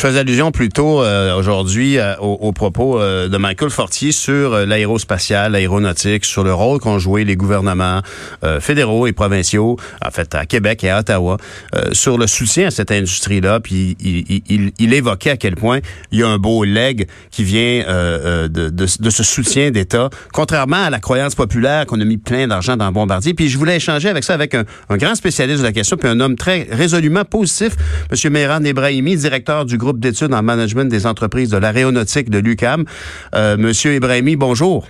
Je faisais allusion plutôt euh, aujourd'hui euh, au, propos euh, de Michael Fortier sur l'aérospatiale, l'aéronautique, sur le rôle qu'ont joué les gouvernements fédéraux et provinciaux, en fait à Québec et à Ottawa, sur le soutien à cette industrie-là. Puis il, il, il, évoquait à quel point il y a un beau leg qui vient de, de, de, ce soutien d'État, contrairement à la croyance populaire qu'on a mis plein d'argent dans Bombardier. Puis je voulais échanger avec ça avec un, un, grand spécialiste de la question, puis un homme très résolument positif, M. Mehran Ebrahimi, directeur du groupe d'études en management des entreprises de l'aéronautique de l'UCAM. Euh, Monsieur Ibrahimi, bonjour.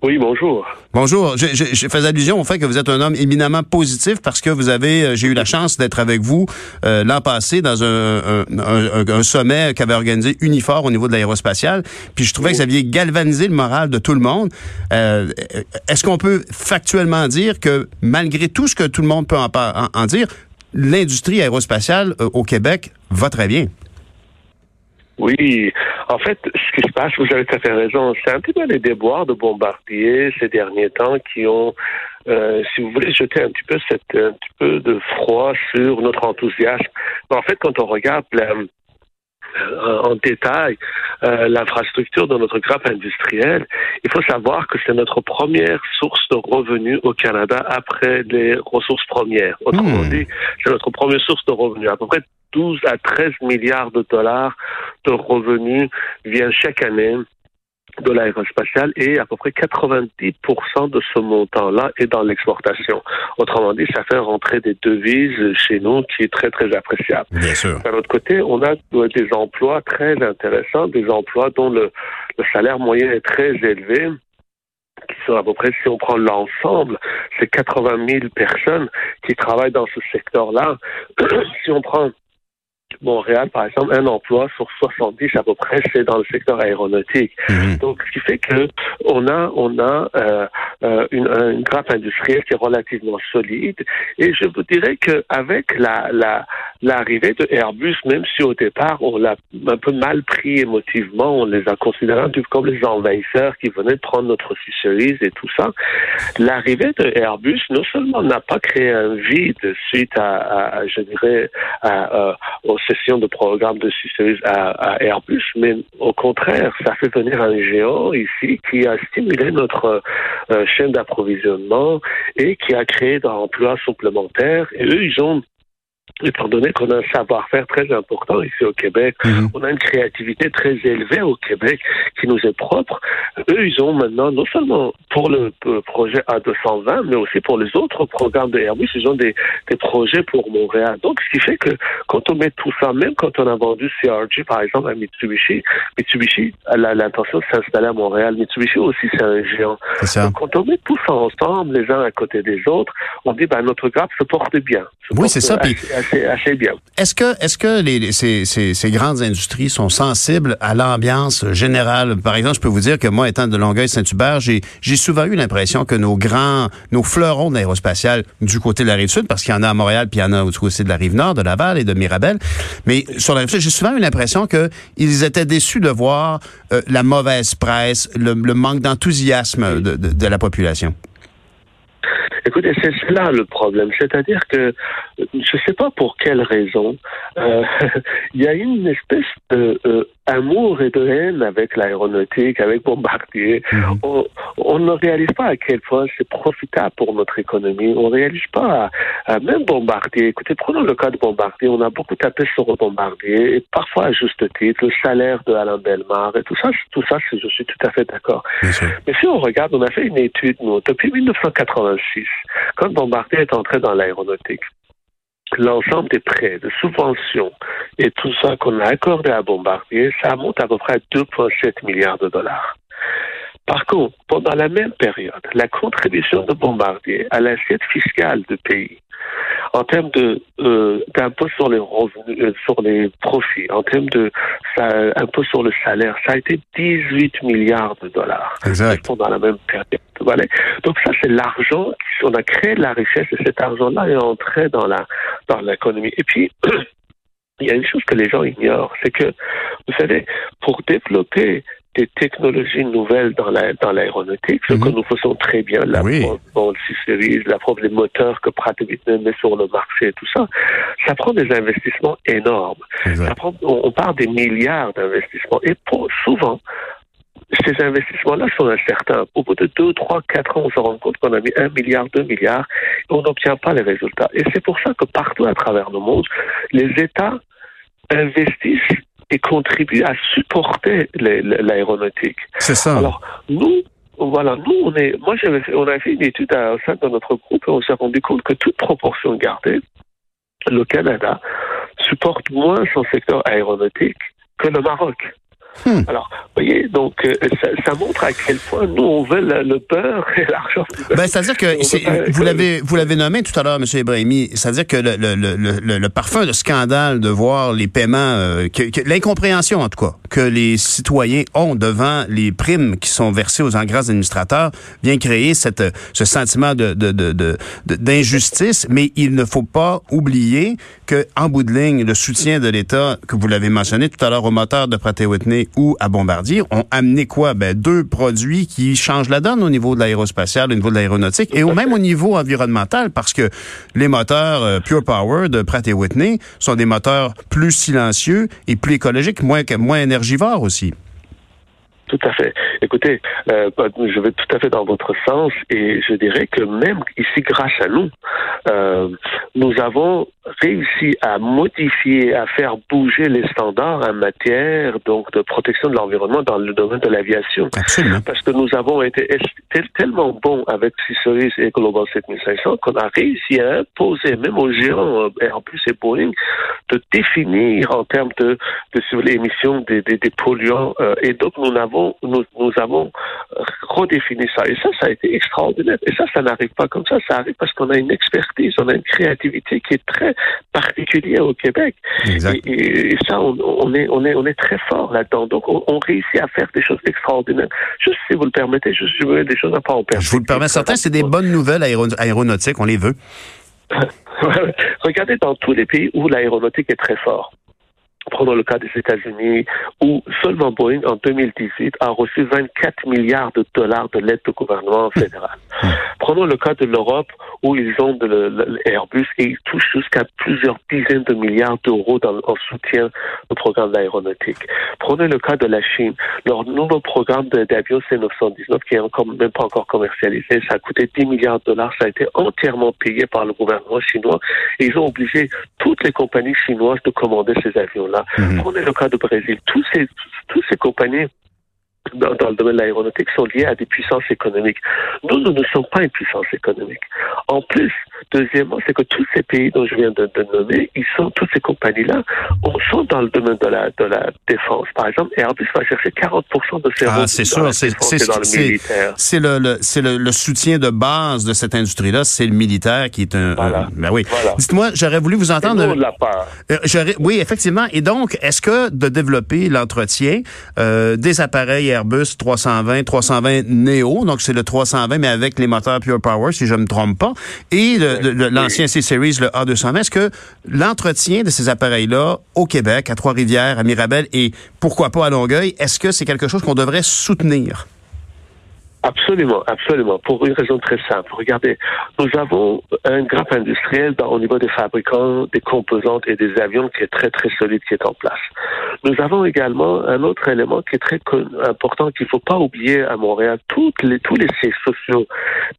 Oui, bonjour. Bonjour. Je, je, fais allusion au fait que vous êtes un homme éminemment positif parce que vous avez, euh, j'ai eu la chance d'être avec vous euh, l'an passé dans un, un, sommet qu'avait organisé Unifor au niveau de l'aérospatiale. Puis je trouvais que vous aviez galvanisé le moral de tout le monde. Euh, est-ce qu'on peut factuellement dire que malgré tout ce que tout le monde peut en, en dire, l'industrie aérospatiale au Québec va très bien? Oui, en fait, ce qui se passe, vous avez tout à fait raison, c'est un petit peu les déboires de Bombardier ces derniers temps qui ont, euh, si vous voulez, jeté un petit peu cette, un petit peu de froid sur notre enthousiasme. En fait, quand on regarde euh, en détail euh, l'infrastructure de notre grappe industrielle, il faut savoir que c'est notre première source de revenus au Canada après les ressources premières. Autrement hmm. dit, c'est notre première source de revenus. À peu près 12 à 13 milliards de dollars de revenus viennent chaque année de l'aérospatiale et à peu près 90% de ce montant-là est dans l'exportation. Autrement dit, ça fait rentrer des devises chez nous qui est très, très appréciable. Bien sûr. D'un autre côté, on a des emplois très intéressants, des emplois dont le, le salaire moyen est très élevé qui sont à peu près, si on prend l'ensemble, c'est 80 000 personnes qui travaillent dans ce secteur-là. si on prend Montréal, par exemple, un emploi sur 70 à peu près, c'est dans le secteur aéronautique. Mhm. Donc, ce qui fait que on a, on a euh, euh une, une grappe industrielle qui est relativement solide. Et je vous dirais qu'avec la, la, l'arrivée de Airbus, même si au départ on l'a un peu mal pris émotivement, on les a considérés comme les envahisseurs qui venaient de prendre notre fisheries et tout ça, l'arrivée de Airbus non seulement n'a pas créé un vide suite à, je dirais, à, aux sessions de programme de fisheries à, Airbus, mais au contraire, ça fait venir un géant ici qui a stimulé notre euh, chaîne d'approvisionnement et qui a créé d'emplois supplémentaires. Et eux, ils ont étant donné qu'on a un savoir-faire très important ici au Québec, mhm. on a une créativité très élevée au Québec qui nous est propre. Eux, ils ont maintenant, non seulement pour le projet A220, mais aussi pour les autres programmes de Airbus, ils ont des, des projets pour Montréal. Donc, ce qui fait que quand on met tout ça, même quand on a vendu CRG, par exemple, à Mitsubishi, Mitsubishi a l'intention de s'installer à Montréal. Mitsubishi aussi, c'est un géant. Donc, quand on met tout ça ensemble, les uns à côté des autres, on dit, ben, notre grappe se porte bien. oui, c'est ça. assez, bien. Est-ce que, est-ce que les, ces, ces, ces, grandes industries sont sensibles à l'ambiance générale? Par exemple, je peux vous dire que moi, étant de Longueuil-Saint-Hubert, j'ai, j'ai souvent eu l'impression que nos grands, nos fleurons de l'aérospatiale du côté de la rive sud, parce qu'il y en a à Montréal, puis il y en a aussi de la rive nord, de Laval et de Mirabel, mais sur la rive sud, j'ai souvent eu l'impression qu'ils étaient déçus de voir euh, la mauvaise presse, le, manque d'enthousiasme de, de la population. Écoutez, c'est là le problème. C'est-à-dire que je ne sais pas pour quelle raison, euh, il y a une espèce de euh, amour et de haine avec l'aéronautique, avec Bombardier. Mhm. On, ne réalise pas à quel point c'est profitable pour notre économie. On ne réalise pas, à, même Bombardier. Écoutez, prenons le cas de Bombardier. On a beaucoup tapé sur Bombardier, et parfois à juste titre, le salaire de Alain Belmar et tout ça, tout ça, je suis tout à fait d'accord. Mais si on regarde, on a fait une étude, nous, depuis 1986, quand Bombardier est entré dans l'aéronautique l'ensemble des prêts, de subventions et tout ça qu'on a accordé à Bombardier, ça monte à peu près à 2,7 milliards de dollars. Par contre, pendant la même période, la contribution de Bombardier à l'assiette fiscale du pays, en termes de euh, d'impôt sur les revenus, euh, sur les profits, en termes de ça, impôt sur le salaire, ça a été 18 milliards de dollars exact. pendant la même période. Voilà. Donc ça, c'est l'argent. On a créé de la richesse et cet argent-là est entré dans la dans l'économie. Et puis il y a une chose que les gens ignorent, c'est que vous savez, pour développer des technologies nouvelles dans la dans l'aéronautique, ce que mhm. nous faisons très bien, la oui. preuve series la preuve des moteurs que Pratt Whitney met sur le marché tout ça, ça prend des investissements énormes. Ça prend, on, parle des milliards d'investissements. Et pour, souvent, ces investissements-là sont incertains. Au bout de deux, trois, quatre ans, on se rend compte qu'on a mis un milliard, deux milliards, et on n'obtient pas les résultats. Et c'est pour ça que partout à travers le monde, les États investissent et contribuent à supporter l'aéronautique. C'est ça. Alors, nous, voilà, nous, on est, moi, on a fait une étude au sein de notre groupe et on s'est rendu compte que toute proportion gardée, le Canada supporte moins son secteur aéronautique que le Maroc. Hmm. Alors, vous voyez, donc euh, ça, montre à quel point nous on veut le, beurre et l'argent. Ben, c'est-à-dire que vous l'avez vous l'avez nommé tout à l'heure, M. Ibrahimi. C'est-à-dire que le, le, le, parfum de scandale de voir les paiements, euh, l'incompréhension en tout cas, que les citoyens ont devant les primes qui sont versées aux engrais administrateurs vient créer cette ce sentiment de d'injustice. De, mais il ne faut pas oublier que en bout de ligne, le soutien de l'État que vous l'avez mentionné tout à l'heure au moteur de Pratt Whitney ou à Bombardier ont amené quoi? Ben, deux produits qui changent la donne au niveau de l'aérospatial, au niveau de l'aéronautique et au même au niveau environnemental parce que les moteurs euh, Pure Power de Pratt Whitney sont des moteurs plus silencieux et plus écologiques, moins, moins énergivores aussi. Tout à fait. Écoutez, euh, je vais tout à fait dans votre sens et je dirais que même ici, grâce à nous, euh, nous avons réussi à modifier, à faire bouger les standards en matière donc de protection de l'environnement dans le domaine de l'aviation. Parce que nous avons été tellement bons avec Ciceris et Global 7500 qu'on a réussi à imposer, même aux géants euh, Airbus et Boeing, de définir en termes de, de l'émission des, des, des, polluants. Euh, et donc nous avons nous, nous avons redéfini ça. Et ça, ça a été extraordinaire. Et ça, ça n'arrive pas comme ça. Ça arrive parce qu'on a une expertise, on a une créativité qui est très particulière au Québec. Et, ça, on, est, on, est, on est très fort là-dedans. Donc, on, réussit à faire des choses extraordinaires. Juste si vous le permettez, juste je veux des choses à en Je vous le permets, certains, c'est des bonnes nouvelles aéronautiques, on les veut. Regardez dans tous les pays où l'aéronautique est très fort. Prenons le cas des États-Unis, où seulement Boeing, en 2018, a reçu 24 milliards de dollars de l'aide du gouvernement fédéral. Hmm. Prenons le cas de l'Europe, où ils ont de l'Airbus et ils touchent jusqu'à plusieurs dizaines de milliards d'euros en soutien au programme d'aéronautique. Prenez le cas de la Chine. Leur nouveau programme d'avion C919, qui est encore, même pas encore commercialisé, ça a coûté 10 milliards de dollars. Ça a été entièrement payé par le gouvernement chinois. Et ils ont obligé toutes les compagnies chinoises de commander ces avions-là. Mhm. Prenez le cas du Brésil. Tous ces, tous ces compagnies dans, le domaine de l'aéronautique sont liées à des puissances économiques. Nous, nous ne sommes pas une puissance économique. En plus, deuxièmement, c'est que tous ces pays dont je viens de, nommer, ils sont, toutes ces compagnies-là, sont dans le domaine de la, de la défense. Par exemple, Airbus va chercher 40 de ses ah, c'est sûr, c'est C'est le, c'est le, soutien de base de cette industrie-là, c'est le militaire qui est un. Voilà. ben oui. Dites-moi, j'aurais voulu vous entendre. De la part. Euh, oui, effectivement. Et donc, est-ce que de développer l'entretien euh, des appareils Airbus 320, 320 Neo, donc c'est le 320 mais avec les moteurs Pure Power, si je ne me trompe pas, et l'ancien C-Series, le A220. Est-ce que l'entretien de ces appareils-là au Québec, à Trois-Rivières, à Mirabel et pourquoi pas à Longueuil, est-ce que c'est quelque chose qu'on devrait soutenir? Absolument, absolument. Pour une raison très simple. Regardez, nous avons un grappe industriel au niveau des fabricants, des composantes et des avions qui est très, très solide, qui est en place. Nous avons également un autre élément qui est très important qu'il ne faut pas oublier à Montréal. Toutes les, tous les sièges sociaux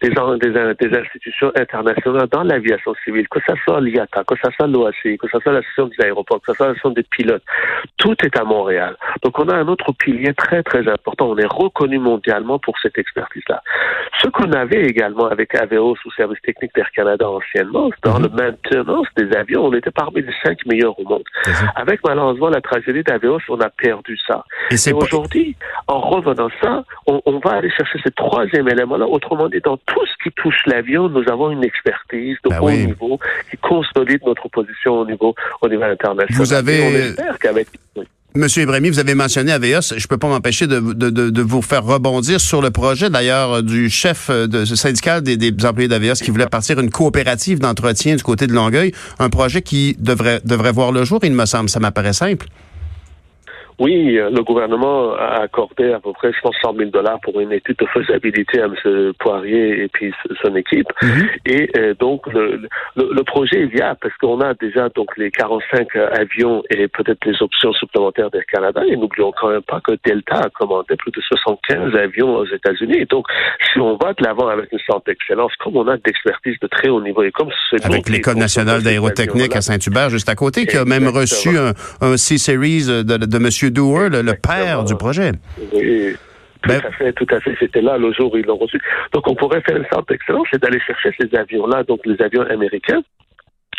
des, des, des institutions internationales dans l'aviation civile, que ce soit l'IATA, que ce soit l'OACI, que ce soit l'association des aéroports, que ce soit l'association des pilotes, tout est à Montréal. Donc on a un autre pilier très, très important. On est reconnu mondialement pour cette expertise-là. Ce qu'on avait également avec Aveos ou Service technique d'Air Canada anciennement, dans mm-hmm. le maintenance des avions, on était parmi les cinq meilleurs au monde. Avec malheureusement la tragédie d'Aveos, on a perdu ça. Et, aujourd'hui, en revenant ça, on, va aller chercher ce troisième élément-là. Autrement dit, dans tout ce qui touche l'avion, nous avons une expertise de ben haut niveau qui consolide notre position au niveau, au niveau international. Vous avez... on espère qu'avec... Monsieur Ibrahimi, vous avez mentionné Aveos. Je peux pas m'empêcher de, vous faire rebondir sur le projet, d'ailleurs, du chef de, syndical des, des employés d'Aveos qui voulait partir une coopérative d'entretien du côté de Longueuil. Un projet qui devrait voir le jour, il me semble. Ça m'apparaît simple. Oui, le gouvernement a accordé à peu près, je pense, 100 000 dollars pour une étude de faisabilité à M. Poirier et puis son équipe. Mhm. Et euh, donc, le, le, projet est viable parce qu'on a déjà donc les 45 avions et peut-être les options supplémentaires d'Air Canada. Et n'oublions quand même pas que Delta a commandé plus de 75 avions aux États-Unis. Donc, si on va de l'avant avec une sorte d'excellence, comme on a d'expertise de très haut niveau et comme avec l'École nationale d'aérotechnique à Saint-Hubert, juste à côté, qui a même reçu un, un C-Series de, de M. Dewar, le, père du projet. Oui. Tout ben à fait, tout à fait. C'était là le jour où ils l'ont reçu. Donc, on pourrait faire une sorte d'excellence, c'est d'aller chercher ces avions-là, donc les avions américains,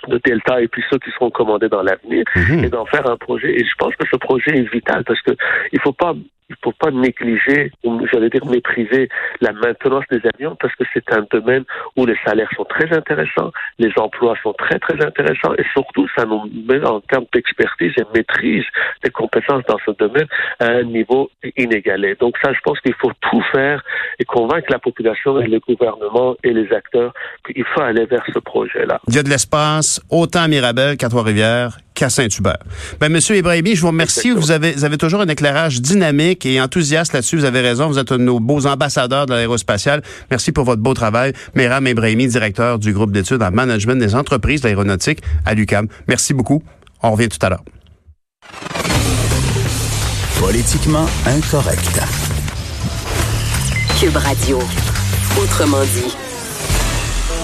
de Delta et puis ceux qui seront commandés dans l'avenir mhm. et d'en faire un projet. Et je pense que ce projet est vital parce que il faut pas il faut pas négliger, ou j'allais dire mépriser, la maintenance des avions parce que c'est un domaine où les salaires sont très intéressants, les emplois sont très, très intéressants et surtout, ça nous met en termes d'expertise et maîtrise des compétences dans ce domaine à un niveau inégalé. Donc ça, je pense qu'il faut tout faire et convaincre la population et le gouvernement et les acteurs qu'il faut aller vers ce projet-là. Il y a de l'espace autant à Mirabel qu'à Trois-Rivières qu'à Saint-Hubert. Ben, Monsieur Ibrahimi, je vous remercie. Vous avez, vous avez toujours un éclairage dynamique et enthousiaste là-dessus. Vous avez raison. Vous êtes un de nos beaux ambassadeurs de l'aérospatiale. Merci pour votre beau travail. Méram Ibrahimi, directeur du groupe d'études en management des entreprises d'aéronautique à l'UCAM. Merci beaucoup. On revient tout à l'heure. Politiquement incorrect. Cube Radio. Autrement dit.